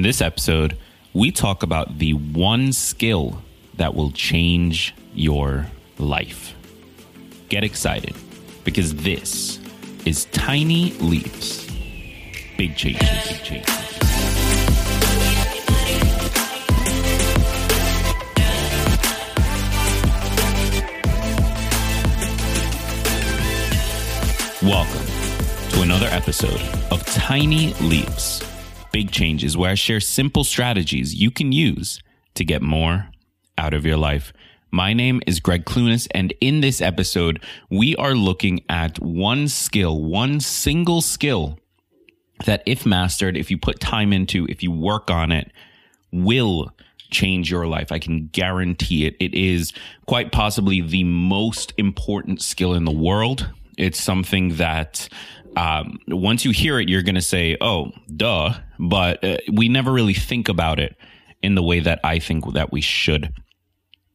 In this episode, we talk about the one skill that will change your life. Get excited because this is Tiny Leaps, Big Changes. Big changes. Welcome to another episode of Tiny Leaps, Big Changes, where I share simple strategies you can use to get more out of your life. My name is Gregg Clunis, and in this episode, we are looking at one skill, one single skill that, if mastered, if you put time into, if you work on it, will change your life. I can guarantee it. It is quite possibly the most important skill in the world. It's something that um, once you hear it, you're going to say, oh, duh. But uh, we never really think about it in the way that I think that we should.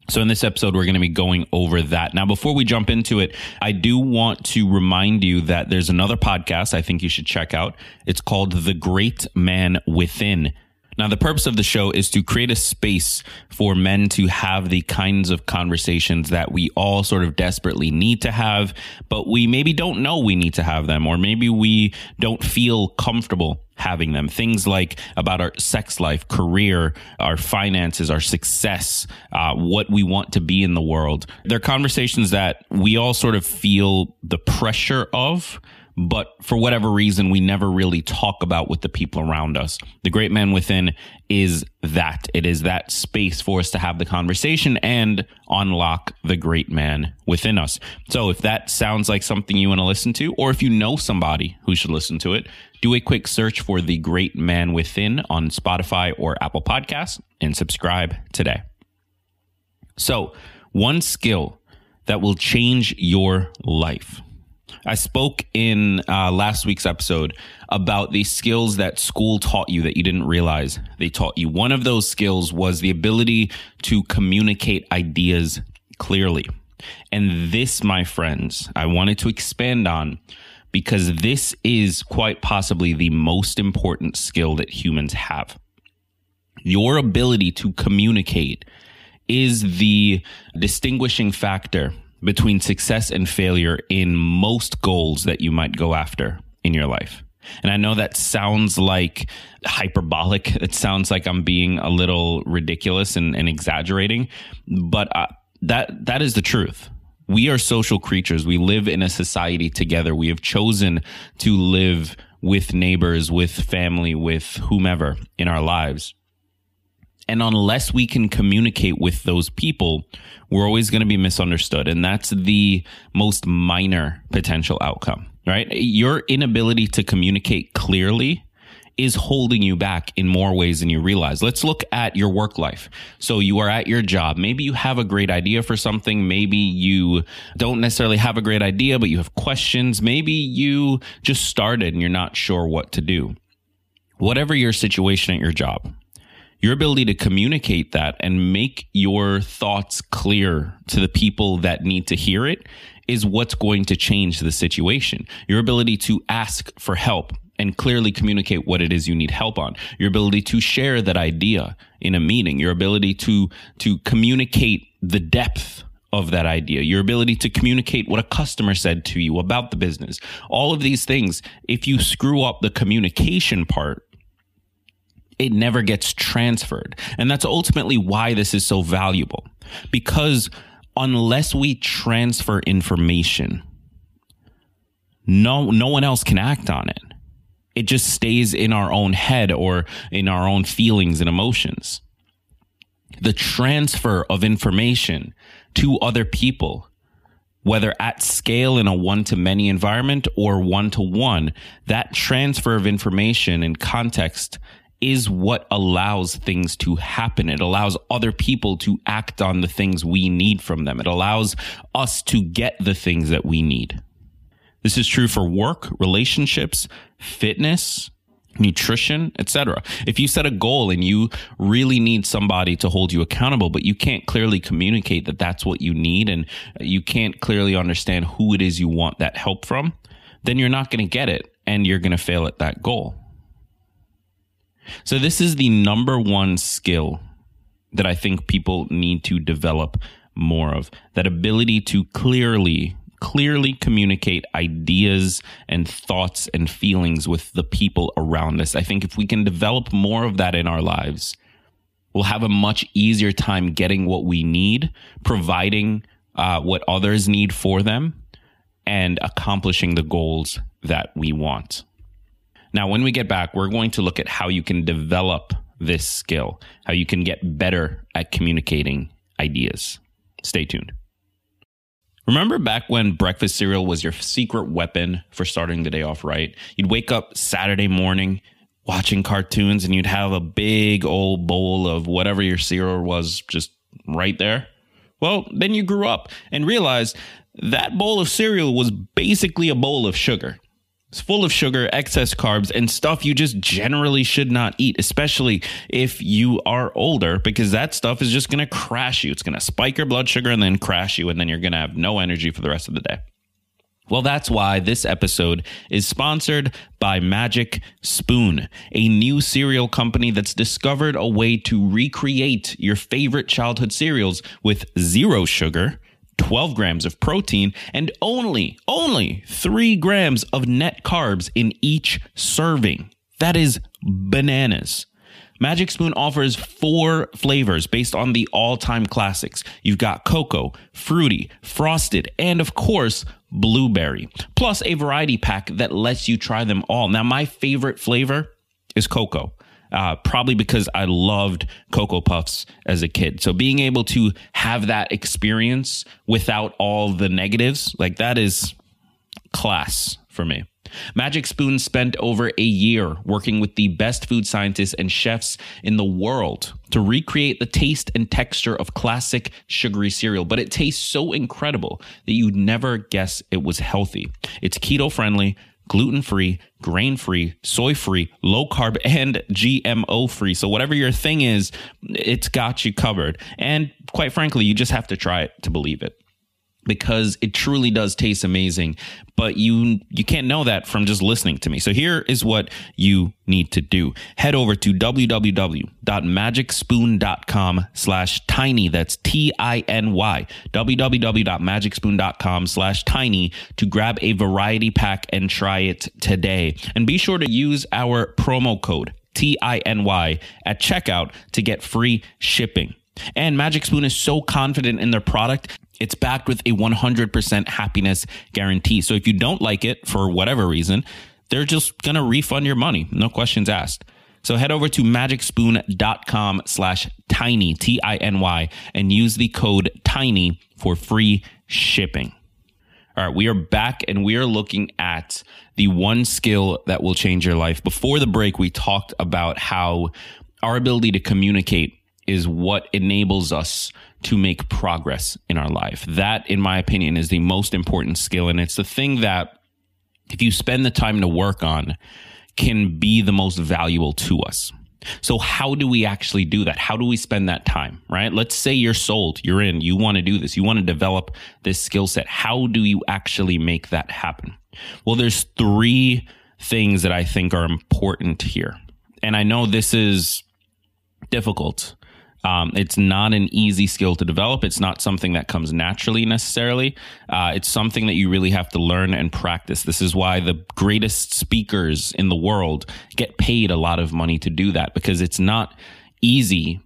So in this episode, we're going to be going over that. Now, before we jump into it, I do want to remind you that there's another podcast I think you should check out. It's called The Great Man Within. Now, the purpose of the show is to create a space for men to have the kinds of conversations that we all sort of desperately need to have, but we maybe don't know we need to have them, or maybe we don't feel comfortable having them. Things like about our sex life, career, our finances, our success, uh, what we want to be in the world. They're conversations that we all sort of feel the pressure of but for whatever reason, we never really talk about with the people around us. The great man within is that. It is that space for us to have the conversation and unlock the great man within us. So if that sounds like something you want to listen to, or if you know somebody who should listen to it, do a quick search for the great man within on Spotify or Apple Podcasts and subscribe today. So one skill that will change your life I spoke in uh, last week's episode about the skills that school taught you that you didn't realize they taught you. One of those skills was the ability to communicate ideas clearly. And this, my friends, I wanted to expand on because this is quite possibly the most important skill that humans have. Your ability to communicate is the distinguishing factor between success and failure in most goals that you might go after in your life. And I know that sounds like hyperbolic. It sounds like I'm being a little ridiculous and, and exaggerating, but uh, that that is the truth. We are social creatures. We live in a society together. We have chosen to live with neighbors, with family, with whomever in our lives. And unless we can communicate with those people, we're always going to be misunderstood. And that's the most minor potential outcome, right? Your inability to communicate clearly is holding you back in more ways than you realize. Let's look at your work life. So you are at your job. Maybe you have a great idea for something. Maybe you don't necessarily have a great idea, but you have questions. Maybe you just started and you're not sure what to do. Whatever your situation at your job, your ability to communicate that and make your thoughts clear to the people that need to hear it is what's going to change the situation. Your ability to ask for help and clearly communicate what it is you need help on. Your ability to share that idea in a meeting, your ability to, to communicate the depth of that idea, your ability to communicate what a customer said to you about the business. All of these things, if you screw up the communication part, it never gets transferred. And that's ultimately why this is so valuable. Because unless we transfer information, no, no one else can act on it. It just stays in our own head or in our own feelings and emotions. The transfer of information to other people, whether at scale in a one to many environment or one to one, that transfer of information and context is what allows things to happen. It allows other people to act on the things we need from them. It allows us to get the things that we need. This is true for work, relationships, fitness, nutrition, etc. If you set a goal and you really need somebody to hold you accountable, but you can't clearly communicate that that's what you need and you can't clearly understand who it is you want that help from, then you're not going to get it and you're going to fail at that goal. So, this is the number one skill that I think people need to develop more of that ability to clearly, clearly communicate ideas and thoughts and feelings with the people around us. I think if we can develop more of that in our lives, we'll have a much easier time getting what we need, providing uh, what others need for them, and accomplishing the goals that we want. Now, when we get back, we're going to look at how you can develop this skill, how you can get better at communicating ideas. Stay tuned. Remember back when breakfast cereal was your secret weapon for starting the day off right? You'd wake up Saturday morning watching cartoons and you'd have a big old bowl of whatever your cereal was just right there. Well, then you grew up and realized that bowl of cereal was basically a bowl of sugar. It's full of sugar, excess carbs, and stuff you just generally should not eat, especially if you are older, because that stuff is just going to crash you. It's going to spike your blood sugar and then crash you, and then you're going to have no energy for the rest of the day. Well, that's why this episode is sponsored by Magic Spoon, a new cereal company that's discovered a way to recreate your favorite childhood cereals with zero sugar 12 grams of protein, and only, only 3 grams of net carbs in each serving. That is bananas. Magic Spoon offers four flavors based on the all time classics. You've got cocoa, fruity, frosted, and of course, blueberry, plus a variety pack that lets you try them all. Now, my favorite flavor is cocoa uh, probably because I loved Cocoa Puffs as a kid. So being able to have that experience without all the negatives, like that is class for me. Magic Spoon spent over a year working with the best food scientists and chefs in the world to recreate the taste and texture of classic sugary cereal, but it tastes so incredible that you'd never guess it was healthy. It's keto friendly, gluten free, grain free, soy free, low carb, and GMO free. So, whatever your thing is, it's got you covered. And quite frankly, you just have to try it to believe it because it truly does taste amazing. But you you can't know that from just listening to me. So here is what you need to do. Head over to www.magicspoon.com slash tiny. That's t-i-n-y www.magicspoon.com slash tiny to grab a variety pack and try it today. And be sure to use our promo code t-i-n-y at checkout to get free shipping. And Magic Spoon is so confident in their product it's backed with a 100% happiness guarantee. So if you don't like it for whatever reason, they're just going to refund your money. No questions asked. So head over to magicspoon.com slash tiny, T I N Y, and use the code tiny for free shipping. All right, we are back and we are looking at the one skill that will change your life. Before the break, we talked about how our ability to communicate is what enables us to make progress in our life. That, in my opinion, is the most important skill. And it's the thing that, if you spend the time to work on, can be the most valuable to us. So, how do we actually do that? How do we spend that time, right? Let's say you're sold, you're in, you want to do this, you want to develop this skill set. How do you actually make that happen? Well, there's three things that I think are important here. And I know this is difficult um, it's not an easy skill to develop. It's not something that comes naturally necessarily. Uh, it's something that you really have to learn and practice. This is why the greatest speakers in the world get paid a lot of money to do that because it's not easy.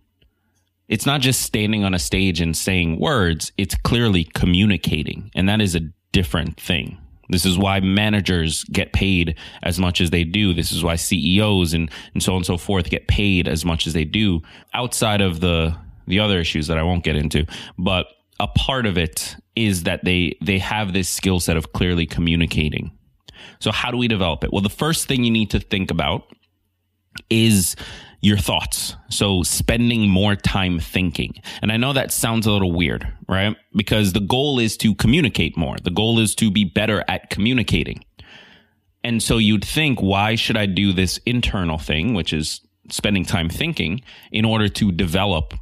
It's not just standing on a stage and saying words, it's clearly communicating. And that is a different thing. This is why managers get paid as much as they do. This is why CEOs and, and so on and so forth get paid as much as they do outside of the, the other issues that I won't get into. But a part of it is that they, they have this skill set of clearly communicating. So how do we develop it? Well, the first thing you need to think about is your thoughts. So spending more time thinking. And I know that sounds a little weird, right? Because the goal is to communicate more. The goal is to be better at communicating. And so you'd think, why should I do this internal thing, which is spending time thinking in order to develop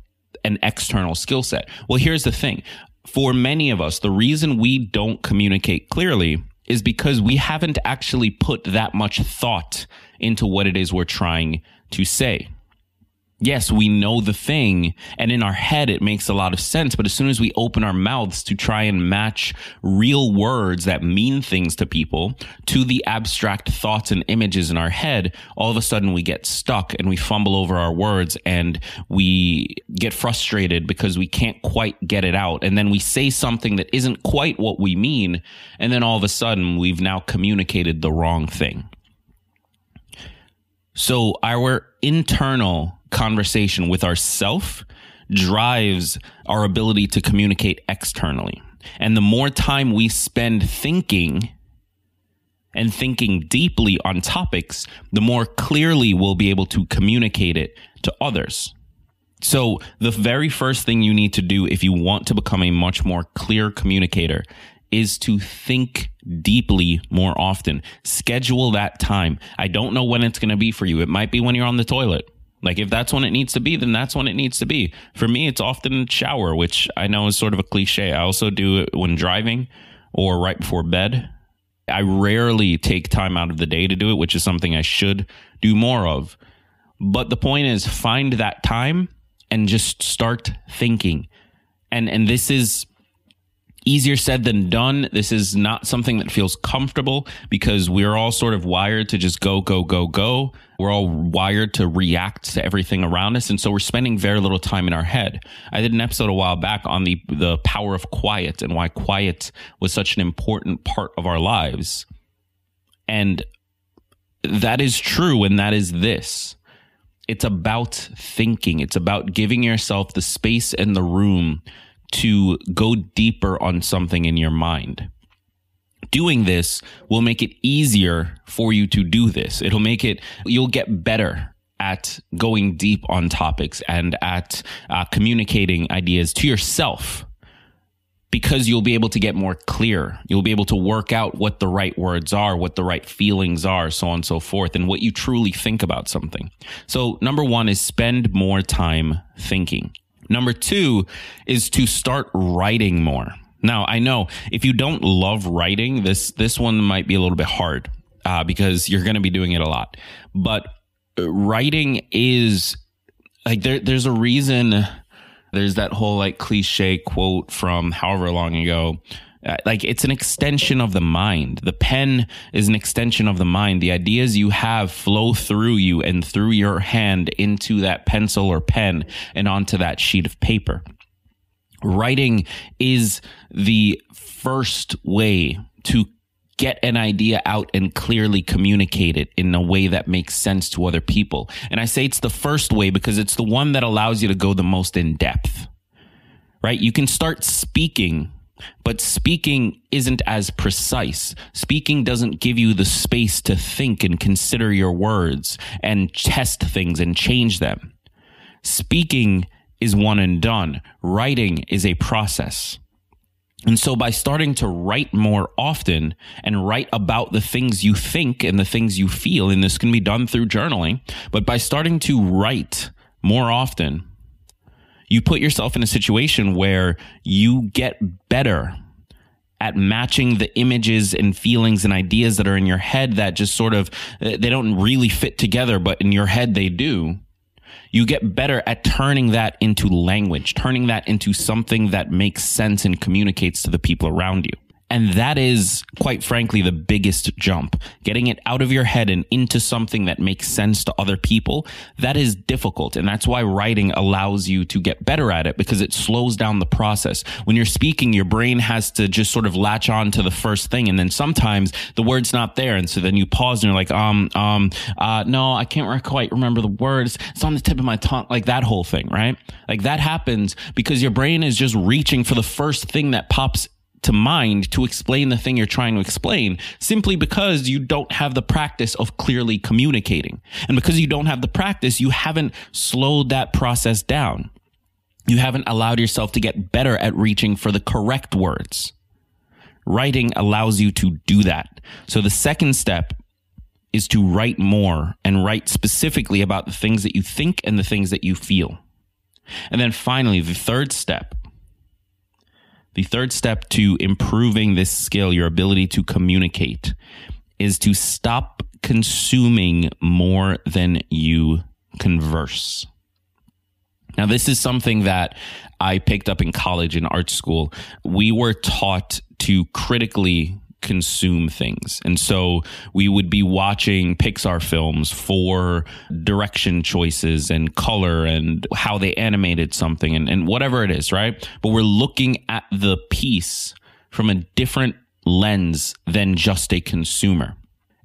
an external skill set? Well, here's the thing. For many of us, the reason we don't communicate clearly is because we haven't actually put that much thought into what it is we're trying to say yes, we know the thing, and in our head it makes a lot of sense. But as soon as we open our mouths to try and match real words that mean things to people to the abstract thoughts and images in our head, all of a sudden we get stuck and we fumble over our words and we get frustrated because we can't quite get it out. And then we say something that isn't quite what we mean. And then all of a sudden we've now communicated the wrong thing. So our internal conversation with ourself drives our ability to communicate externally. And the more time we spend thinking and thinking deeply on topics, the more clearly we'll be able to communicate it to others. So, the very first thing you need to do if you want to become a much more clear communicator is to think deeply more often. Schedule that time. I don't know when it's going to be for you. It might be when you're on the toilet. Like if that's when it needs to be, then that's when it needs to be. For me, it's often shower, which I know is sort of a cliche. I also do it when driving or right before bed. I rarely take time out of the day to do it, which is something I should do more of. But the point is find that time and just start thinking. And and this is easier said than done. This is not something that feels comfortable because we're all sort of wired to just go, go, go, go. We're all wired to react to everything around us. And so we're spending very little time in our head. I did an episode a while back on the, the power of quiet and why quiet was such an important part of our lives. And that is true. And that is this it's about thinking, it's about giving yourself the space and the room to go deeper on something in your mind. Doing this will make it easier for you to do this. It'll make it, you'll get better at going deep on topics and at uh, communicating ideas to yourself because you'll be able to get more clear. You'll be able to work out what the right words are, what the right feelings are, so on and so forth, and what you truly think about something. So, number one is spend more time thinking. Number two is to start writing more. Now, I know if you don't love writing, this this one might be a little bit hard uh, because you're going to be doing it a lot. But writing is like there. There's a reason. There's that whole like cliche quote from however long ago uh, like it's an extension of the mind. The pen is an extension of the mind. The ideas you have flow through you and through your hand into that pencil or pen and onto that sheet of paper. Writing is the first way to get an idea out and clearly communicate it in a way that makes sense to other people. And I say it's the first way because it's the one that allows you to go the most in depth, right? You can start speaking but speaking isn't as precise. Speaking doesn't give you the space to think and consider your words and test things and change them. Speaking is one and done. Writing is a process. And so by starting to write more often and write about the things you think and the things you feel, and this can be done through journaling, but by starting to write more often, you put yourself in a situation where you get better at matching the images and feelings and ideas that are in your head that just sort of uh, they don't really fit together but in your head they do. You get better at turning that into language turning that into something that makes sense and communicates to the people around you and that is, quite frankly, the biggest jump. Getting it out of your head and into something that makes sense to other people, that is difficult. And that's why writing allows you to get better at it because it slows down the process. When you're speaking, your brain has to just sort of latch on to the first thing. And then sometimes the word's not there. And so then you pause and you're like, um, um, uh, no, I can't quite remember the words. It's on the tip of my tongue. Like that whole thing, right? Like that happens because your brain is just reaching for the first thing that pops to mind to explain the thing you're trying to explain simply because you don't have the practice of clearly communicating. And because you don't have the practice, you haven't slowed that process down. You haven't allowed yourself to get better at reaching for the correct words. Writing allows you to do that. So the second step is to write more and write specifically about the things that you think and the things that you feel. And then finally, the third step the third step to improving this skill, your ability to communicate, is to stop consuming more than you converse. Now, this is something that I picked up in college in art school. We were taught to critically consume things. And so we would be watching Pixar films for direction choices and color and how they animated something and, and whatever it is, right? But we're looking at the piece from a different lens than just a consumer.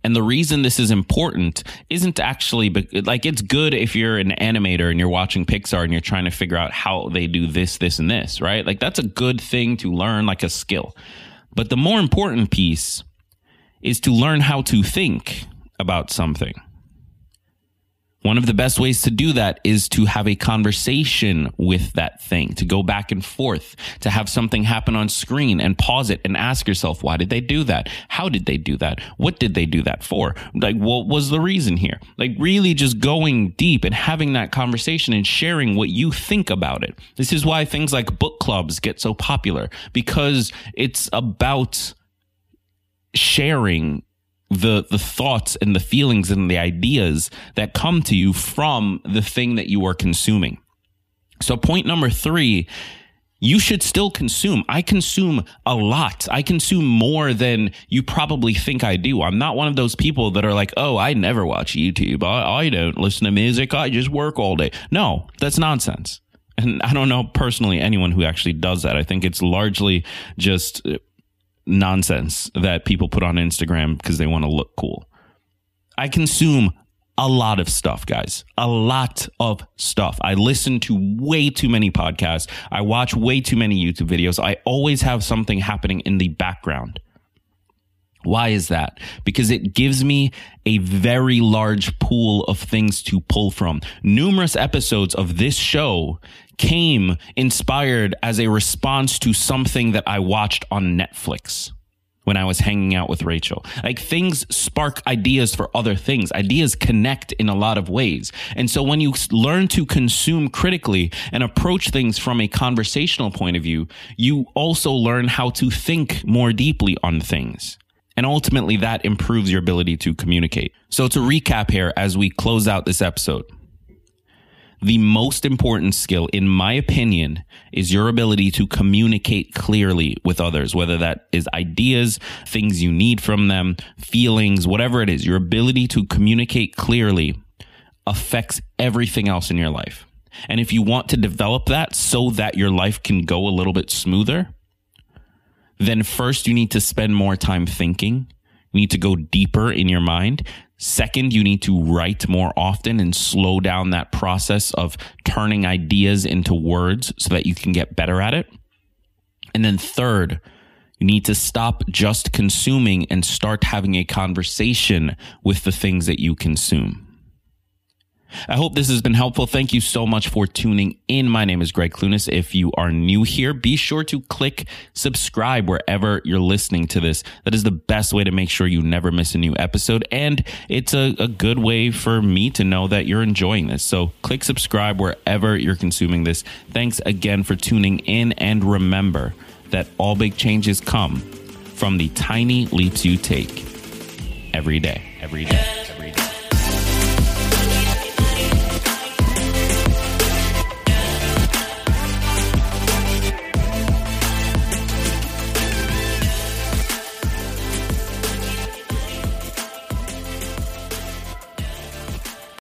And the reason this is important isn't actually like it's good if you're an animator and you're watching Pixar and you're trying to figure out how they do this, this, and this, right? Like that's a good thing to learn, like a skill. But the more important piece is to learn how to think about something. One of the best ways to do that is to have a conversation with that thing, to go back and forth, to have something happen on screen and pause it and ask yourself, why did they do that? How did they do that? What did they do that for? Like, what was the reason here? Like, really just going deep and having that conversation and sharing what you think about it. This is why things like book clubs get so popular because it's about sharing the the thoughts and the feelings and the ideas that come to you from the thing that you are consuming. So point number 3 you should still consume. I consume a lot. I consume more than you probably think I do. I'm not one of those people that are like, oh, I never watch YouTube. I, I don't listen to music. I just work all day. No, that's nonsense. And I don't know personally anyone who actually does that. I think it's largely just nonsense that people put on Instagram because they want to look cool. I consume a lot of stuff, guys. A lot of stuff. I listen to way too many podcasts. I watch way too many YouTube videos. I always have something happening in the background. Why is that? Because it gives me a very large pool of things to pull from. Numerous episodes of this show came inspired as a response to something that I watched on Netflix when I was hanging out with Rachel. Like things spark ideas for other things. Ideas connect in a lot of ways. And so when you learn to consume critically and approach things from a conversational point of view, you also learn how to think more deeply on things. And ultimately, that improves your ability to communicate. So, to recap here as we close out this episode, the most important skill, in my opinion, is your ability to communicate clearly with others, whether that is ideas, things you need from them, feelings, whatever it is. Your ability to communicate clearly affects everything else in your life. And if you want to develop that so that your life can go a little bit smoother, then first you need to spend more time thinking. You need to go deeper in your mind. Second, you need to write more often and slow down that process of turning ideas into words so that you can get better at it. And then third, you need to stop just consuming and start having a conversation with the things that you consume. I hope this has been helpful. Thank you so much for tuning in. My name is Gregg Clunis. If you are new here, be sure to click subscribe wherever you're listening to this. That is the best way to make sure you never miss a new episode. And it's a, a good way for me to know that you're enjoying this. So click subscribe wherever you're consuming this. Thanks again for tuning in. And remember that all big changes come from the tiny leaps you take every day, every day.